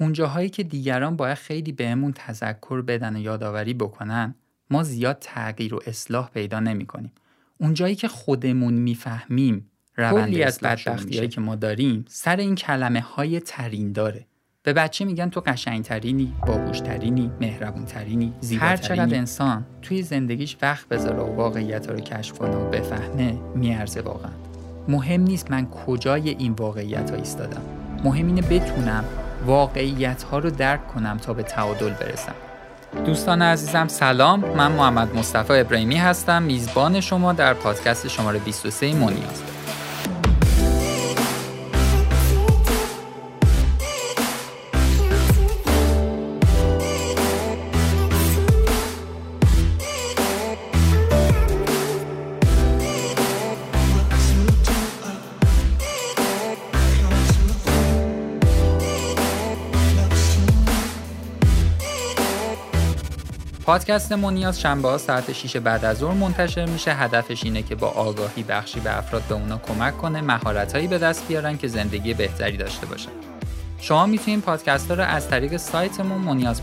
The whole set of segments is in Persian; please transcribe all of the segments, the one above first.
اونجاهایی که دیگران باید خیلی بهمون تذکر بدن و یادآوری بکنن ما زیاد تغییر و اصلاح پیدا نمی کنیم. اونجایی که خودمون می‌فهمیم کلی از بدبختی که ما داریم سر این کلمه های ترین داره به بچه میگن تو قشنگترینی، باهوشترینی، مهربونترینی، زیباترینی. هر چقدر انسان توی زندگیش وقت بذاره و واقعیت رو کشف کنه و بفهمه میارزه واقعا. مهم نیست من کجای این واقعیت ها ایستادم. مهم اینه بتونم واقعیت ها رو درک کنم تا به تعادل برسم. دوستان عزیزم سلام. من محمد مصطفی ابراهیمی هستم. میزبان شما در پادکست شماره 23 مونیاز پادکست مونیاز شنبه ها ساعت 6 بعد از ظهر منتشر میشه. هدفش اینه که با آگاهی بخشی به افراد به اونا کمک کنه مهارتهایی به دست بیارن که زندگی بهتری داشته باشن. شما می‌تونید پادکست ها رو از طریق سایتمون مونیاز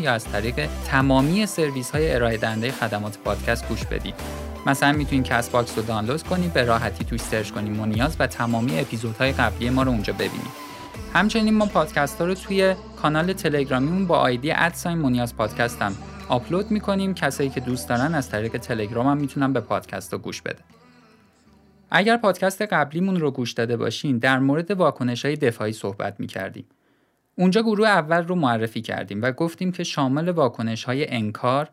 یا از طریق تمامی سرویس های ارائه دهنده خدمات پادکست گوش بدید. مثلا می‌تونید Castbox رو دانلود کنید به راحتی توش search کنید مونیاز و تمامی اپیزودهای قبلی ما رو اونجا ببینید. همچنین ما پادکست ها رو توی کانال تلگرامیمون با ID at sign مونیاز پادکست هم آپلود می‌کنیم. کسایی که دوست دارن از طریق تلگرام هم می‌تونن به پادکست رو گوش بده. اگر پادکست قبلیمون رو گوش داده باشین در مورد واکنش های دفاعی صحبت می‌کردیم. اونجا گروه اول رو معرفی کردیم و گفتیم که شامل واکنش های انکار،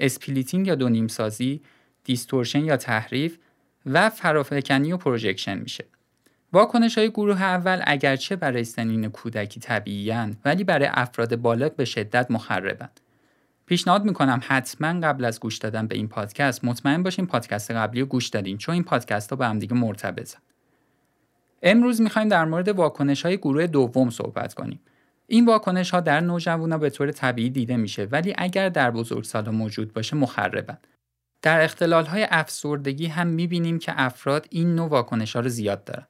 splitting یا دونیم سازی، distortion یا تحریف و فرافکنی و projection میشه. واکنش های گروه اول اگرچه برای سنین کودکی طبیعیان ولی برای افراد بالغ به شدت مخربن. پیشنهاد می‌کنم حتما قبل از گوش دادن به این پادکست مطمئن باشین پادکست قبلی رو گوش دادین چون این پادکست ها به هم دیگه مرتبطن. امروز می‌خوایم در مورد واکنش های گروه دوم صحبت کنیم. این واکنش ها در نوجوانا به طور طبیعی دیده میشه ولی اگر در بزرگسالا موجود باشه مخربن. در اختلال های افسردگی هم می‌بینیم که افراد این نوع واکنش ها رو زیاد دارن.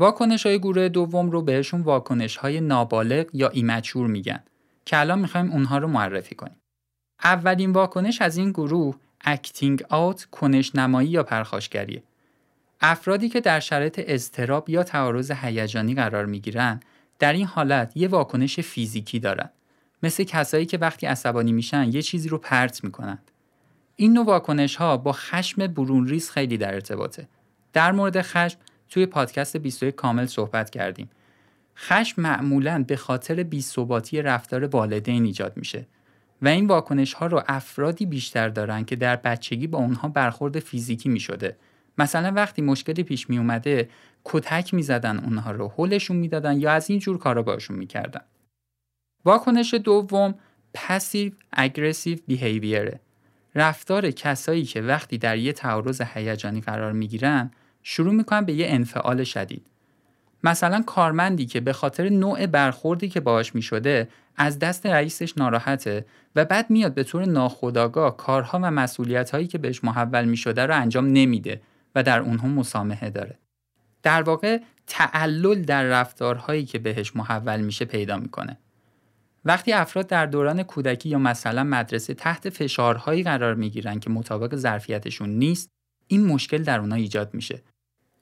واکنش های گروه دوم رو بهشون واکنش های نابالغ یا ایمچور میگن که الان می‌خوایم اونها رو معرفی کنیم. اولین واکنش از این گروه acting out کنش نمایی یا پرخاشگریه. افرادی که در شرایط اضطراب یا تعارض هیجانی قرار می‌گیرن در این حالت یه واکنش فیزیکی دارن. مثل کسایی که وقتی عصبانی میشن یه چیزی رو پرت می‌کنن. این نوع واکنش ها با خشم برون ریز خیلی در ارتباطه. در مورد خشم توی پادکست 21 کامل صحبت کردیم. خشم معمولا به خاطر بیثباتی رفتار والدین ایجاد میشه و این واکنش ها رو افرادی بیشتر دارن که در بچگی با اونها برخورد فیزیکی می شده. مثلا وقتی مشکلی پیش می اومده کتک می زدن اونها رو حلشون می دادن یا از این جور کارا باشون می کردن. واکنش دوم پسیو اگریسیو بیهیویره. رفتار کسایی که وقتی در یه تعارض هیجانی قرار می گیرن شروع می‌کنن به یه انفعال شدید. مثلا کارمندی که به خاطر نوع برخوردی که باهاش می شده از دست رئیسش ناراحته و بعد میاد به طور ناخودآگاه کارها و مسئولیت هایی که بهش محول می شده رو انجام نمیده و در اونها مسامحه داره. در واقع تعلل در رفتارهایی که بهش محول میشه پیدا می‌کنه. وقتی افراد در دوران کودکی یا مثلا مدرسه تحت فشارهایی قرار می‌گیرن که مطابق ظرفیتشون نیست، این مشکل در اونها ایجاد میشه.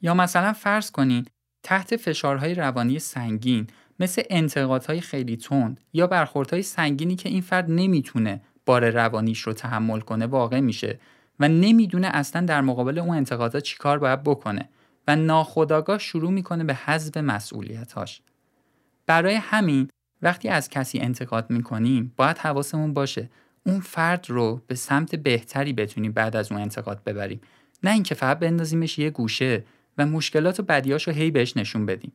یا مثلا فرض کنین تحت فشارهای روانی سنگین مثل انتقادهای خیلی تند یا برخوردهای سنگینی که این فرد نمی‌تونه بار روانیش رو تحمل کنه واقع میشه و نمی‌دونه اصلا در مقابل اون انتقادات چیکار باید بکنه و ناخداگاه شروع می‌کنه به حذف مسئولیتاش برای همین وقتی از کسی انتقاد می‌کنیم باید حواسمون باشه اون فرد رو به سمت بهتری بتونیم بعد از اون انتقاد ببریم نه اینکه فقط بندازیمش یه گوشه و مشکلات و بدیاش رو هی بهش نشون بدیم.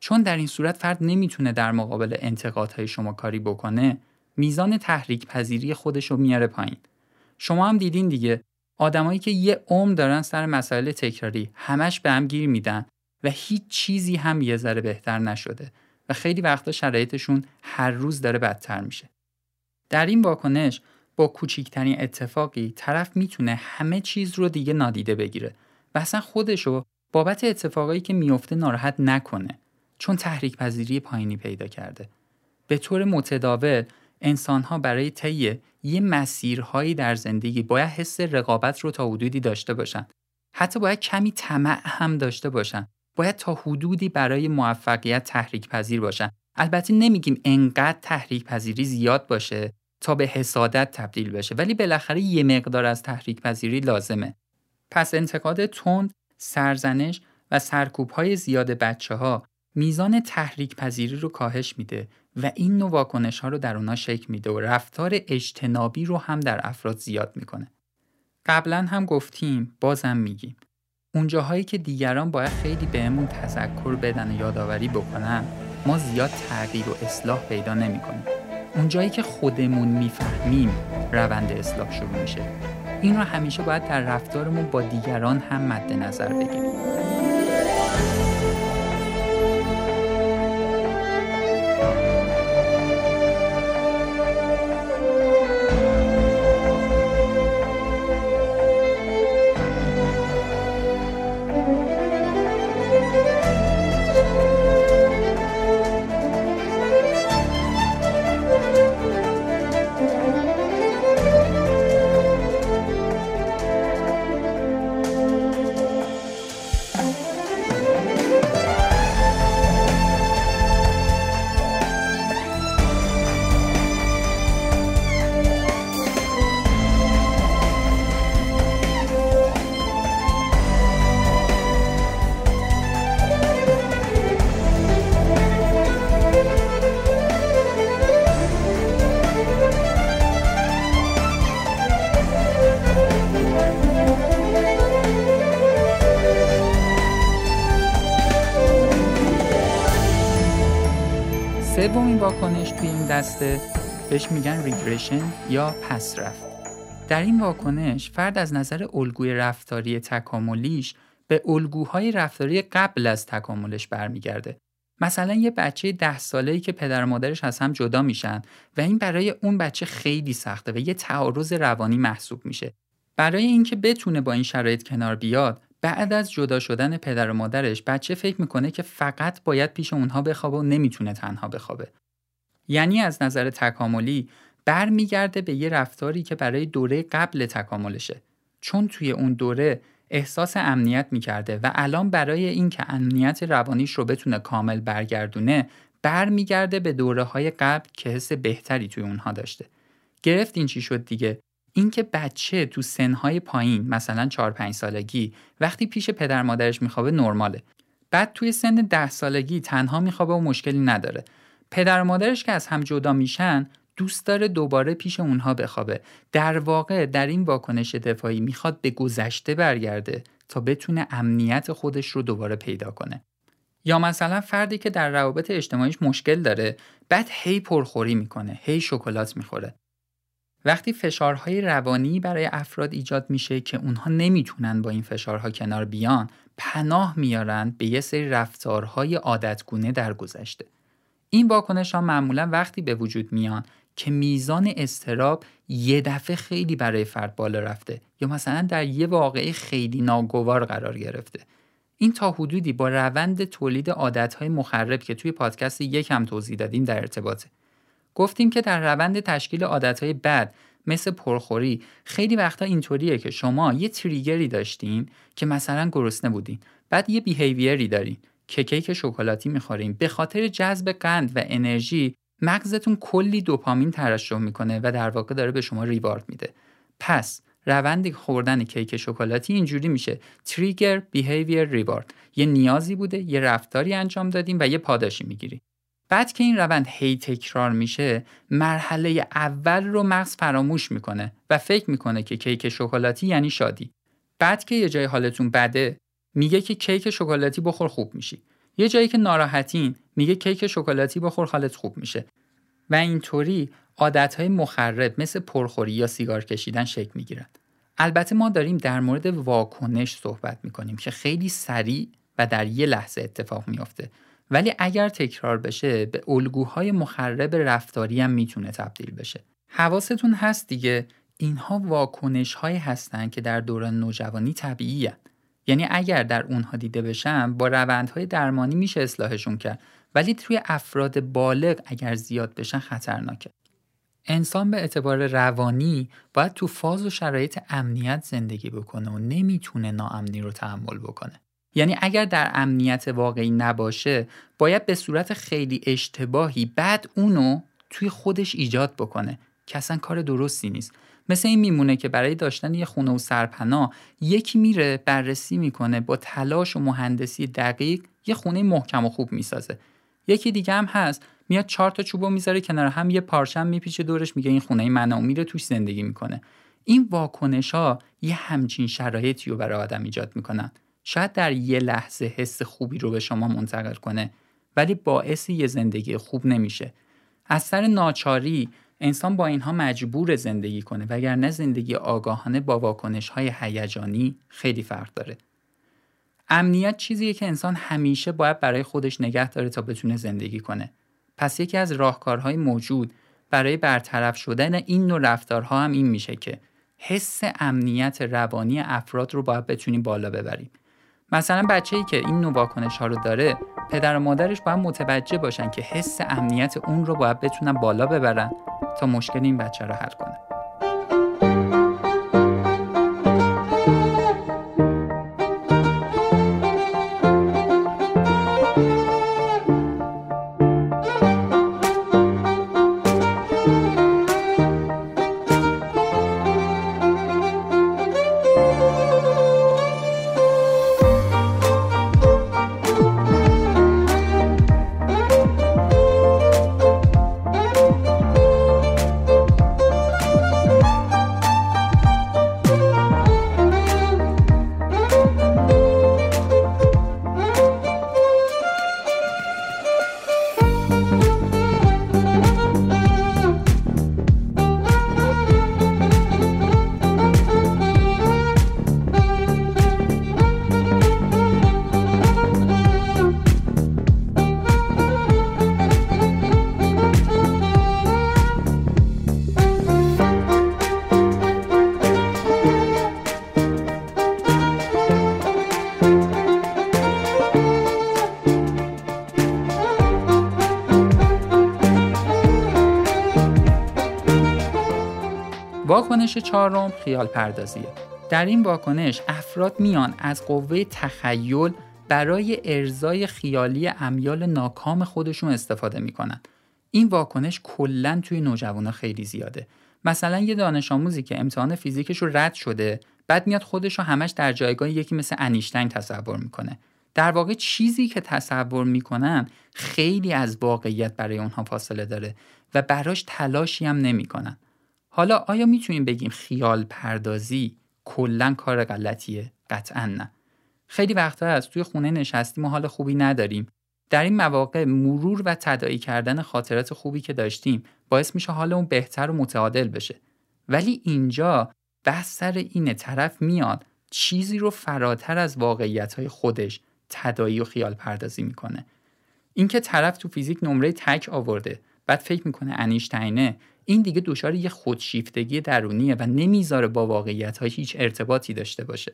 چون در این صورت فرد نمی‌تونه در مقابل انتقادهای شما کاری بکنه میزان تحریک پذیری خودش رو میاره پایین. شما هم دیدین دیگه آدمایی که یه عمر دارن سر مسائل تکراری همش به هم گیر میدن و هیچ چیزی هم یه ذره بهتر نشده و خیلی وقتا شرایطشون هر روز داره بدتر میشه. در این واکنش کوچیکترین اتفاقی طرف می‌تونه همه چیز رو دیگه نادیده بگیره و اصلا خودشو بابت اتفاقایی که میفته ناراحت نکنه چون تحریک پذیری پایینی پیدا کرده به طور متداول انسانها برای طی یه مسیرهایی در زندگی باید حس رقابت رو تا حدودی داشته باشن. حتی باید کمی طمع هم داشته باشن. باید تا حدودی برای موفقیت تحریک پذیر باشن. البته نمیگیم انقدر تحریک پذیری زیاد باشه تا به حسادت تبدیل بشه ولی بالاخره یه مقدار از تحریک پذیری لازمه. پس انتقاد تند، سرزنش و سرکوب های زیاد بچه ها میزان تحریک پذیری رو کاهش میده و این نوع واکنش ها رو در اونا شکل میده و رفتار اجتنابی رو هم در افراد زیاد می‌کنه. قبلا هم گفتیم بازم میگیم اونجاهایی که دیگران باید خیلی بهمون تذکر بدن و یادآوری بکنن ما زیاد تغییر و اصلاح پیدا نمی‌کنیم. اونجایی که خودمون می‌فهمیم روند اصلاح شروع میشه. این رو همیشه باید در رفتارمون با دیگران هم مد نظر بگیریم. سومین واکنش توی این دسته بهش میگن ریگرشن یا پس رفت. در این واکنش فرد از نظر الگوی رفتاری تکاملیش به الگوهای رفتاری قبل از تکاملش برمیگرده. مثلا یه بچه ده ساله‌ای که پدر و مادرش از هم جدا میشن و این برای اون بچه خیلی سخته و یه تعارض روانی محسوب میشه. برای اینکه بتونه با این شرایط کنار بیاد بعد از جدا شدن پدر و مادرش بچه فکر می‌کنه که فقط باید پیش اونها بخوابه و نمی‌تونه تنها بخوابه. یعنی از نظر تکاملی برمیگرده به یه رفتاری که برای دوره قبل تکاملشه. چون توی اون دوره احساس امنیت می‌کرده و الان برای اینکه امنیت روانیش رو بتونه کامل برگردونه برمیگرده به دوره های قبل که حس بهتری توی اونها داشته. گرفت این چی شد دیگه اینکه بچه تو سنهای پایین مثلا 4 5 سالگی وقتی پیش پدر مادرش میخوابه نرماله. بعد توی سن 10 سالگی تنها میخوابه و مشکلی نداره. پدر مادرش که از هم جدا میشن دوست داره دوباره پیش اونها بخوابه. در واقع در این واکنش دفاعی می‌خواد به گذشته برگرده تا بتونه امنیت خودش رو دوباره پیدا کنه. یا مثلا فردی که در روابط اجتماعیش مشکل داره بعد هی پرخوری می‌کنه هی شکلات می‌خوره. وقتی فشارهای روانی برای افراد ایجاد میشه که اونها نمی‌تونن با این فشارها کنار بیان پناه میارن به یه سری رفتارهای عادتگونه در گذشته. این واکنش ها معمولا وقتی به وجود میان که میزان استراب یه دفعه خیلی برای فرد بالا رفته یا مثلا در یه واقعه خیلی ناگوار قرار گرفته. این تا حدودی با روند تولید عادتهای مخرب که توی پادکست یکم توضیح دادیم در ارتباطه. گفتیم که در روند تشکیل عادتهای بد مثل پرخوری خیلی وقتا اینطوریه که شما یه تریگری داشتین که مثلا گرسنه بودین بعد یه بیهیویری دارین که کیک شکلاتی می‌خورین. به خاطر جذب قند و انرژی مغزتون کلی دوپامین ترشح می‌کنه و در واقع داره به شما ریوارد میده. پس روند خوردن کیک شکلاتی اینجوری میشه. تریگر بیهیویر ریوارد. یه نیازی بوده یه رفتاری انجام دادیم و یه پاداشی می‌گیریم. بعد که این روند هی تکرار میشه مرحله اول رو مغز فراموش می‌کنه و فکر می‌کنه که کیک شکلاتی یعنی شادی. بعد که یه جای حالتون بده میگه که کیک شکلاتی بخور خوب میشی. یه جایی که ناراحتین میگه کیک شکلاتی بخور حالت خوب میشه. و اینطوری عادتهای مخرب مثل پرخوری یا سیگار کشیدن شکل می‌گیرن. البته ما داریم در مورد واکنش صحبت می‌کنیم که خیلی سریع و در یه لحظه اتفاق میافته. ولی اگر تکرار بشه به الگوهای مخرب رفتاری هم می‌تونه تبدیل بشه. حواستون هست دیگه اینها واکنش هایی هستن که در دوران نوجوانی طبیعی هن. یعنی اگر در اونها دیده بشن با روندهای درمانی میشه اصلاحشون کرد. ولی توی افراد بالغ اگر زیاد بشن خطرناکه. انسان به اعتبار روانی باید تو فاز و شرایط امنیت زندگی بکنه و نمی‌تونه ناامنی رو تحمل بکنه. یعنی اگر در امنیت واقعی نباشه باید به صورت خیلی اشتباهی بعد اونو توی خودش ایجاد بکنه که اصلا کار درستی نیست. مثل این میمونه که برای داشتن یه خونه و سرپناه یکی میره بررسی می‌کنه با تلاش و مهندسی دقیق یه خونه محکم و خوب می‌سازه. یکی دیگه هم هست میاد چهار تا چوبو می‌ذاره کنار هم یه پارچم میپیچه دورش میگه این خونه منه و میره توش زندگی می‌کنه. این واکنش ها یه همچین شرایطی رو برای آدم ایجاد می‌کنن. شاید در یه لحظه حس خوبی رو به شما منتقل کنه ولی باعث یه زندگی خوب نمیشه. از سر ناچاری انسان با اینها مجبور زندگی کنه وگرنه زندگی آگاهانه با واکنش های هیجانی خیلی فرق داره. امنیت چیزیه که انسان همیشه باید برای خودش نگه داره تا بتونه زندگی کنه. پس یکی از راهکارهای موجود برای برطرف شدن این نوع رفتارها هم این میشه که حس امنیت روانی افراد رو باید بتونیم بالا ببریم مثلا بچه ای که این نوع واکنش ها رو داره پدر و مادرش باید متوجه باشن که حس امنیت اون رو باید بتونن بالا ببرن تا مشکل این بچه رو حل کنه. واکنش چهارم خیال پردازیه. در این واکنش افراد میان از قوه تخیل برای ارزای خیالی امیال ناکام خودشون استفاده می‌کنن. این واکنش کلا توی نوجوانا خیلی زیاده. مثلا یه دانش آموزی که امتحان فیزیکش رو رد شده بعد میاد خودش رو همش در جایگاه یکی مثل انیشتین تصور می‌کنه. در واقع چیزی که تصور می‌کنن خیلی از واقعیت برای اونها فاصله داره و براش تلاشی هم نمی‌کنن. حالا آیا می‌تونیم بگیم خیال پردازی کلا کار غلطیه؟ قطعا نه. خیلی وقتا از توی خونه نشستیم و حال خوبی نداریم. در این مواقع مرور و تدایی کردن خاطرات خوبی که داشتیم باعث میشه حالمون بهتر و متعادل بشه. ولی اینجا بحث سر این طرف میاد چیزی رو فراتر از واقعیت های خودش تدایی و خیال پردازی می‌کنه. اینکه طرف تو فیزیک نمره تک آورده بعد فکر می‌کنه انیشتینه این دیگه دچار یه خودشیفتگی درونیه و نمی‌ذاره با واقعیت های هیچ ارتباطی داشته باشه.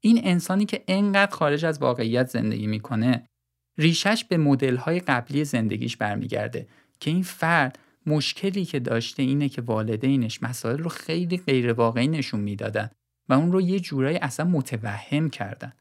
این انسانی که انقدر خارج از واقعیت زندگی می‌کنه ریشش به مدل های قبلی زندگیش برمیگرده که این فرد مشکلی که داشته اینه که والدینش مسائل رو خیلی غیر واقعی نشون می‌دادن و اون رو یه جورایی اصلا متوهم کردن.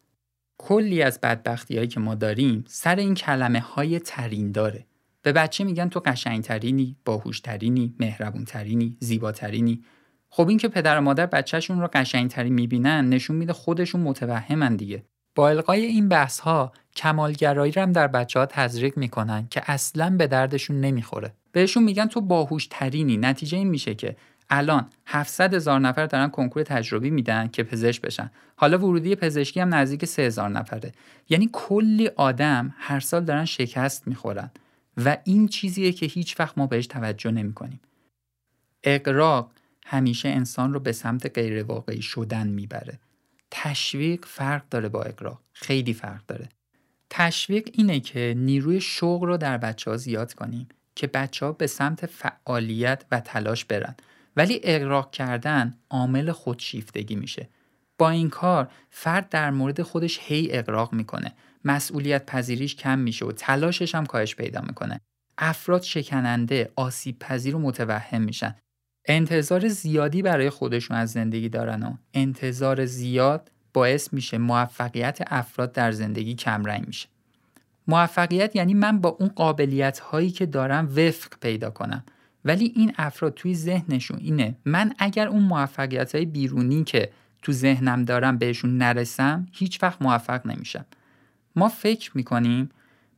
کلی از بدبختی هایی که ما داریم سر این کلمه های ترین داره. به بچه میگن تو قشنگترینی، باهوشترینی، مهربونترینی، زیباترینی. خب این که پدر و مادر بچهشون رو قشنگترین می‌بینن نشون میده خودشون متوهمن دیگه. با القای این بحث ها کمالگرایی رو هم در بچه ها تزریق می‌کنن که اصلا به دردشون نمی‌خوره. بهشون میگن تو باهوشترینی نتیجه این میشه که الان 700 هزار نفر دارن کنکور تجربی میدن که پزشک بشن حالا ورودی پزشکی هم نزدیک 3000 نفره یعنی کلی آدم هر سال دارن شکست می‌خورن و این چیزیه که هیچ وقت ما بهش توجه نمی کنیم. اقراق همیشه انسان رو به سمت غیر واقعی شدن می‌بره. تشویق فرق داره با اقراق. خیلی فرق داره. تشویق اینه که نیروی شوق رو در بچه ها زیاد کنیم که بچه ها به سمت فعالیت و تلاش برن. ولی اقراق کردن عامل خودشیفتگی میشه. با این کار فرد در مورد خودش هی اقراق می‌کنه مسئولیت پذیریش کم میشه و تلاشش هم کاهش پیدا می‌کنه. افراد شکننده آسیب پذیر و متوهم میشن. انتظار زیادی برای خودشون از زندگی دارن و انتظار زیاد باعث میشه موفقیت افراد در زندگی کمرنگ میشه. موفقیت یعنی من با اون قابلیت هایی که دارم وفق پیدا کنم. ولی این افراد توی ذهنشون اینه من اگر اون موفقیت های بیرونی که تو ذهنم دارم بهشون نرسم هیچ وقت موفق نمیشم. ما فکر می‌کنیم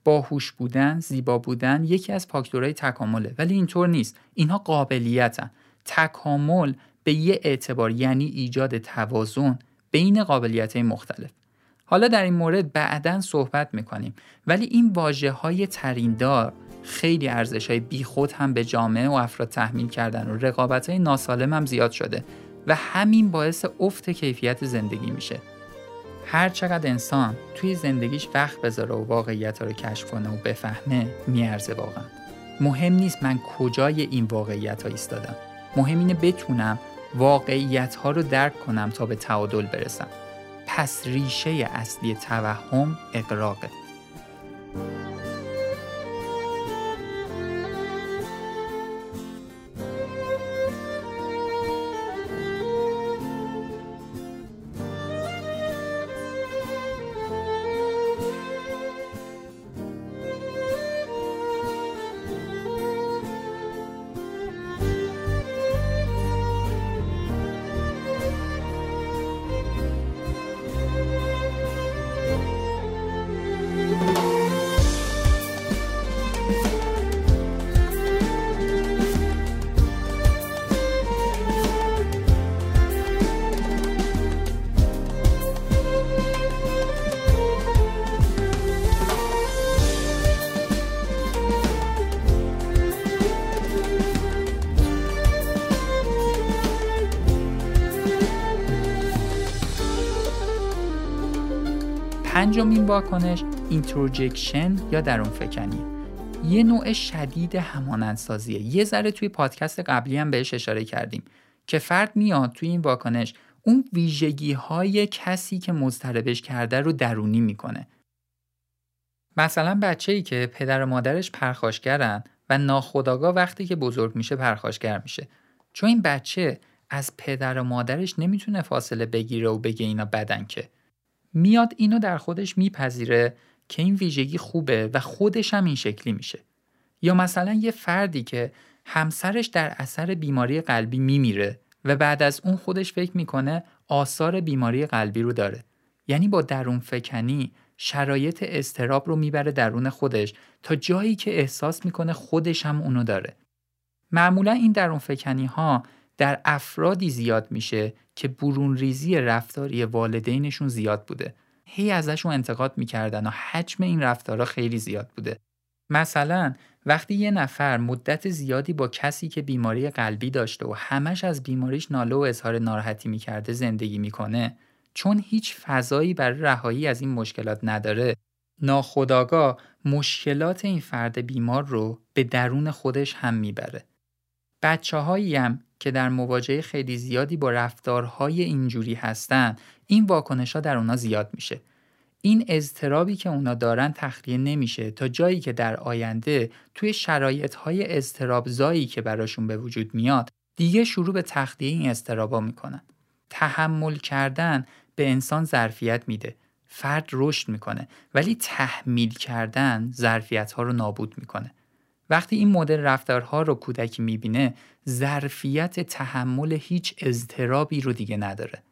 باهوش بودن، زیبا بودن یکی از فاکتورهای تکامله ولی اینطور نیست. اینها قابلیتن. تکامل به یه اعتبار یعنی ایجاد توازن بین قابلیت مختلف. حالا در این مورد بعدا صحبت می‌کنیم ولی این واجه های تریندار خیلی ارزش های بیخود هم به جامعه و افراد تحمیل کردن و رقابت های ناسالم هم زیاد شده و همین باعث افت کیفیت زندگی میشه هر چقدر انسان توی زندگیش وقت بذاره و واقعیت رو کشف کنه و بفهمه میارزه واقعا. مهم نیست من کجای این واقعیت ها ایستادم. مهم اینه بتونم واقعیت ها رو درک کنم تا به تعادل برسم. پس ریشه اصلی توهم اقراقه. پنجمین واکنش introjection یا درون فکنی یه نوع شدید همانندسازیه یه ذره توی پادکست قبلی هم بهش اشاره کردیم که فرد میاد توی این واکنش اون ویژگی های کسی که مضطربش کرده رو درونی می‌کنه. مثلا بچه ای که پدر و مادرش پرخاشگرن و ناخداگاه وقتی که بزرگ میشه پرخاشگر میشه. چون این بچه از پدر و مادرش نمی‌تونه فاصله بگیره و بگه اینا بدن که. میاد اینو در خودش میپذیره که این ویژگی خوبه و خودش هم این شکلی میشه. یا مثلا یه فردی که همسرش در اثر بیماری قلبی میمیره و بعد از اون خودش فکر می‌کنه آثار بیماری قلبی رو داره. یعنی با درون فکنی شرایط استراب رو می‌بره درون خودش تا جایی که احساس می‌کنه خودش هم اونو داره. معمولا این درون فکنی ها در افرادی زیاد میشه که برون ریزی رفتاری والدینشون زیاد بوده. هی ازشون انتقاد می‌کردن و حجم این رفتارها خیلی زیاد بوده. مثلا وقتی یه نفر مدت زیادی با کسی که بیماری قلبی داشته و همش از بیماریش ناله و اظهار ناراحتی می‌کرده زندگی می‌کنه چون هیچ فضایی برای رهایی از این مشکلات نداره ناخداگاه مشکلات این فرد بیمار رو به درون خودش هم می‌بره. بچه هم که در مواجهه خیلی زیادی با رفتارهای اینجوری هستن این واکنش ها در اونا زیاد میشه. این اضطرابی که اونا دارن تخلیه نمیشه. تا جایی که در آینده توی شرایط های اضطراب زایی که براشون به وجود میاد دیگه شروع به تخلیه این اضطرابا می‌کنن. تحمل کردن به انسان ظرفیت میده. فرد رشد می‌کنه. ولی تحمیل کردن ظرفیت ها رو نابود می‌کنه. وقتی این مدل رفتارها رو کودکی می‌بینه ظرفیت تحمل هیچ اضطرابی رو دیگه نداره.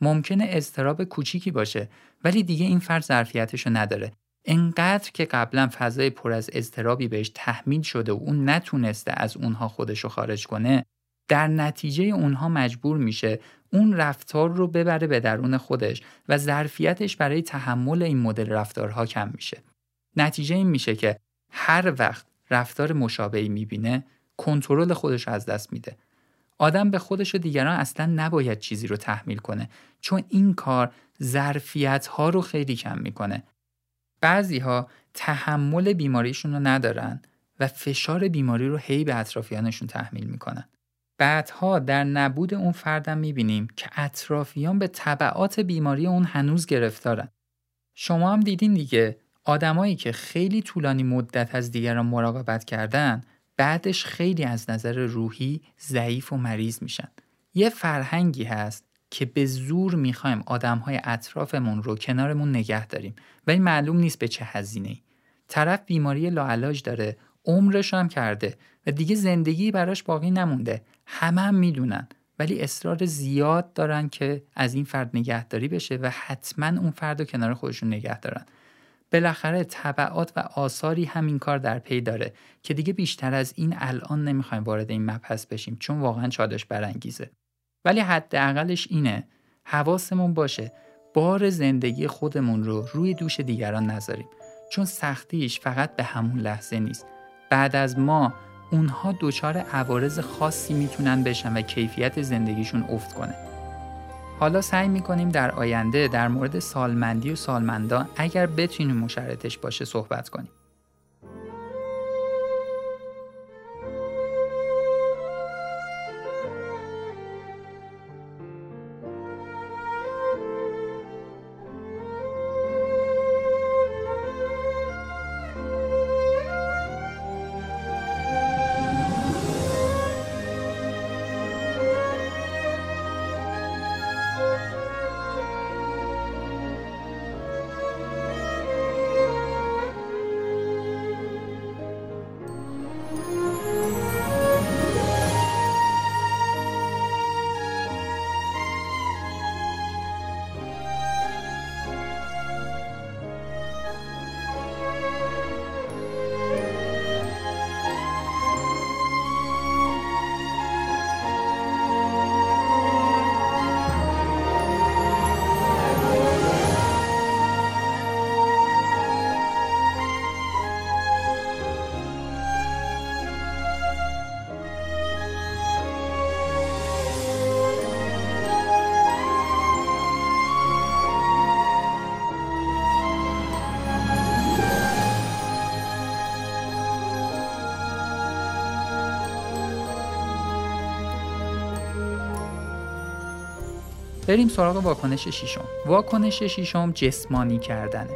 ممکنه اضطراب کوچیکی باشه ولی دیگه این فرد ظرفیتش رو نداره. انقدر که قبلا فضای پر از اضطرابی بهش تحمیل شده و اون نتونسته از اونها خودش رو خارج کنه در نتیجه اونها مجبور میشه اون رفتار رو ببره به درون خودش و ظرفیتش برای تحمل این مدل رفتارها کم میشه. نتیجه این میشه که هر وقت رفتار مشابهی می‌بینه کنترل خودش از دست میده. آدم به خودش و دیگران اصلا نباید چیزی رو تحمیل کنه چون این کار ظرفیت ها رو خیلی کم می‌کنه. بعضی ها تحمل بیماریشون رو ندارن و فشار بیماری رو هی به اطرافیانشون تحمیل می‌کنن. بعدها در نبود اون فردم می‌بینیم که اطرافیان به طبعات بیماری اون هنوز گرفتارن. شما هم دیدین دیگه آدمایی که خیلی طولانی مدت از دیگران مراقبت کردن بعدش خیلی از نظر روحی ضعیف و مریض میشن. یه فرهنگی هست که به زور می‌خوایم آدمهای اطرافمون رو کنارمون نگه داریم و این معلوم نیست به چه هزینه ای. طرف بیماری لاعلاج داره عمرش هم کرده و دیگه زندگی براش باقی نمونده همه هم می‌دونن ولی اصرار زیاد دارن که از این فرد نگهداری بشه و حتما اون فرد رو کنار خودشون نگه دارن بالاخره طبعات و آثاری همین کار در پی داره که دیگه بیشتر از این الان نمی‌خوایم وارد این مبحث بشیم چون واقعا چادش برانگیزه. ولی حداقلش اینه حواسمون باشه بار زندگی خودمون رو روی دوش دیگران نذاریم. چون سختیش فقط به همون لحظه نیست. بعد از ما اونها دچار عوارض خاصی می‌تونن بشن و کیفیت زندگیشون افت کنه. حالا سعی می‌کنیم در آینده در مورد سالمندی و سالمندان اگر بتونیم مشارطش باشه صحبت کنیم. بریم سراغ واکنش شیشم واکنش شیشم جسمانی کردنه.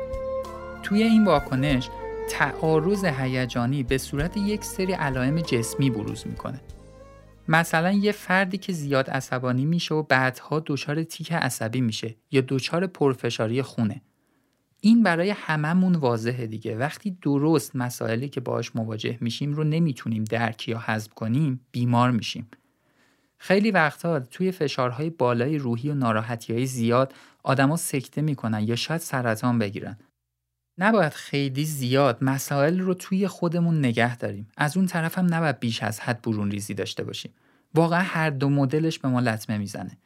توی این واکنش تعارض هیجانی به صورت یک سری علائم جسمی بروز می‌کنه. مثلا یه فردی که زیاد عصبانی میشه و بعدها دچار تیک عصبی میشه یا دچار پرفشاری خونه. این برای هممون واضحه دیگه. وقتی درست مسائلی که باهاش مواجه میشیم رو نمی‌تونیم درک یا حذف کنیم بیمار میشیم. خیلی وقتها توی فشارهای بالای روحی و ناراحتی های زیاد آدما سکته می‌کنن یا شاید سرطان بگیرن. نباید خیلی زیاد مسائل رو توی خودمون نگه داریم. از اون طرف هم نباید بیش از حد برون ریزی داشته باشیم. واقعا هر دو مدلش به ما لطمه می‌زنه.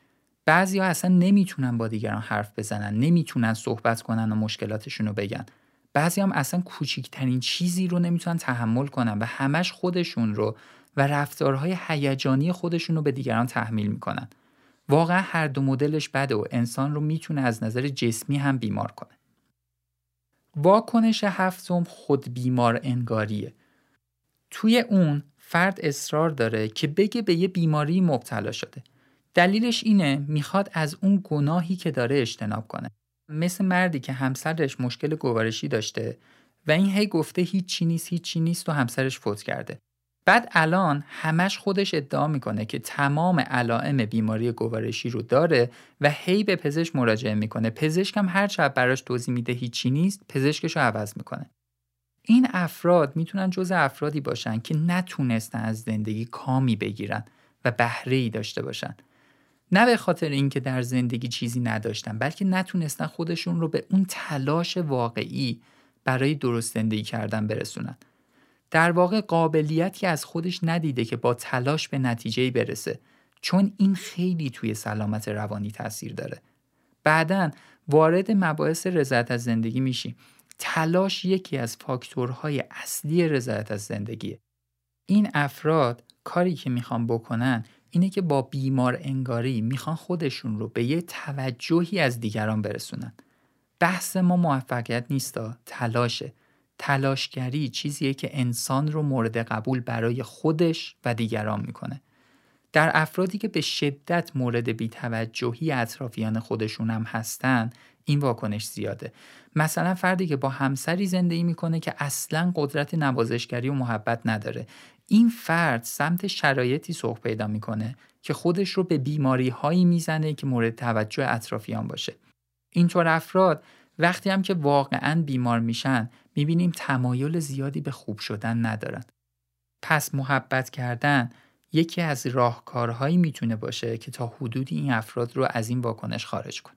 بعضیا اصلا نمی‌تونن با دیگران حرف بزنن، نمی‌تونن صحبت کنن و مشکلاتشون رو بگن. بعضی هم اصلا کوچیکترین چیزی رو نمی‌تونن تحمل کنن و همش خودشون رو و رفتارهای هیجانی خودشون رو به دیگران تحمیل می‌کنن. واقعا هر دو مدلش بده و انسان رو می‌تونه از نظر جسمی هم بیمار کنه. واکنش هفتم خود بیمار انگاریه. توی اون فرد اصرار داره که بگه به یه بیماری مبتلا شده. دلیلش اینه می‌خواد از اون گناهی که داره اجتناب کنه. مثل مردی که همسرش مشکل گوارشی داشته و این هی گفته هیچی نیست هیچی نیست و همسرش فوت کرده. بعد الان همش خودش ادعا می‌کنه که تمام علائم بیماری گوارشی رو داره و هی به پزشک مراجعه می‌کنه. پزشک هم هر چقدر براش توضیح میده هیچی نیست پزشکش رو عوض می‌کنه. این افراد می‌تونن جز افرادی باشن که نتونستن از زندگی کامی بگیرن و بهره ای داشته باشن. نه به خاطر اینکه در زندگی چیزی نداشتن بلکه نتونستن خودشون رو به اون تلاش واقعی برای درست زندگی کردن برسونن. در واقع قابلیتی از خودش ندیده که با تلاش به نتیجه برسه چون این خیلی توی سلامت روانی تاثیر داره. بعدا وارد مباحث رضایت از زندگی میشیم تلاش یکی از فاکتورهای اصلی رضایت از زندگیه. این افراد کاری که می‌خوان بکنن اینه که با بیمار انگاری می‌خوان خودشون رو به یه توجهی از دیگران برسونن. بحث ما موفقیت نیستا تلاشه. تلاشگری چیزیه که انسان رو مورد قبول برای خودش و دیگران می‌کنه. در افرادی که به شدت مورد بیتوجهی اطرافیان خودشون هم هستن این واکنش زیاده. مثلا فردی که با همسری زندگی می‌کنه که اصلا قدرت نوازشگری و محبت نداره. این فرد سمت شرایطی سوق پیدا می‌کنه که خودش رو به بیماری هایی می‌زنه که مورد توجه اطرافیان باشه. اینطور افراد وقتی هم که واقعا بیمار میشن می‌بینیم تمایل زیادی به خوب شدن ندارن. پس محبت کردن یکی از راهکارهایی می‌تونه باشه که تا حدودی این افراد رو از این واکنش خارج کنه.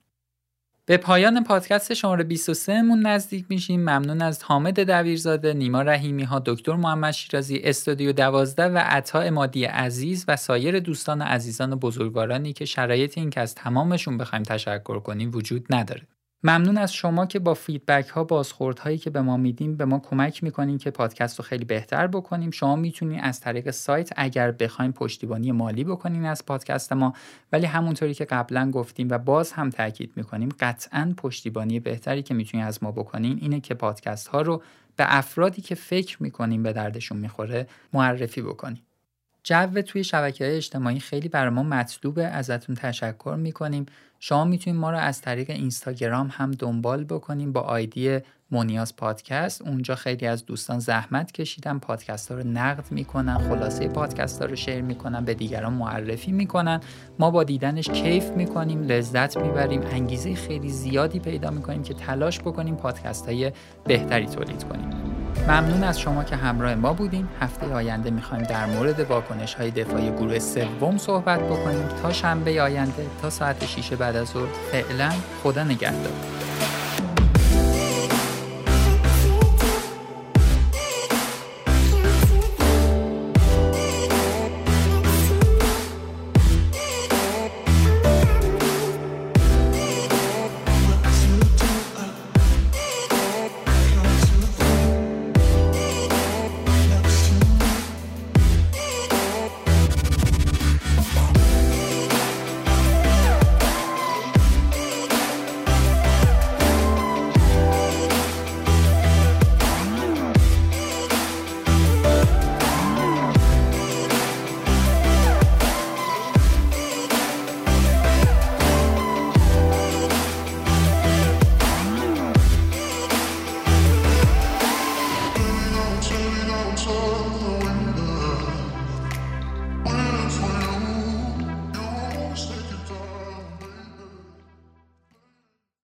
به پایان پادکست شماره 23 مون نزدیک میشیم. ممنون از حامد دبیرزاده نیما رحیمی ها دکتر محمد شیرازی استودیو 12 و عطا امادی عزیز و سایر دوستان عزیزان و بزرگوارانی که شرایط این که از تمامشون بخوایم تشکر کنیم وجود نداره. ممنون از شما که با فیدبک ها بازخورد هایی که به ما میدیم به ما کمک می‌کنین که پادکست رو خیلی بهتر بکنیم. شما می‌تونین از طریق سایت اگر بخواین پشتیبانی مالی بکنین از پادکست ما. ولی همونطوری که قبلا گفتیم و باز هم تاکید می‌کنیم قطعا پشتیبانی بهتری که می‌تونین از ما بکنین اینه که پادکست ها رو به افرادی که فکر می‌کنیم به دردشون می‌خوره معرفی بکنیم جو توی شبکه های اجتماعی خیلی برای ما مطلوبه ازتون تشکر می‌کنیم. شما می‌تونید ما رو از طریق اینستاگرام هم دنبال بکنیم با آیدی مونیاز پادکست. اونجا خیلی از دوستان زحمت کشیدن پادکست ها رو نقد می‌کنن خلاصه پادکست ها رو شیر می‌کنن به دیگران معرفی می‌کنن. ما با دیدنش کیف می‌کنیم لذت می‌بریم انگیزه خیلی زیادی پیدا می‌کنیم که تلاش بکنیم پادکست های بهتری تولید کنیم. ممنون از شما که همراه ما بودیم هفته آینده می‌خوایم در مورد واکنش های دفاعی گروه سوم صحبت بکنیم. تا شنبه آینده تا ساعت 6 بعد از ظهر فعلا خدا نگهدار.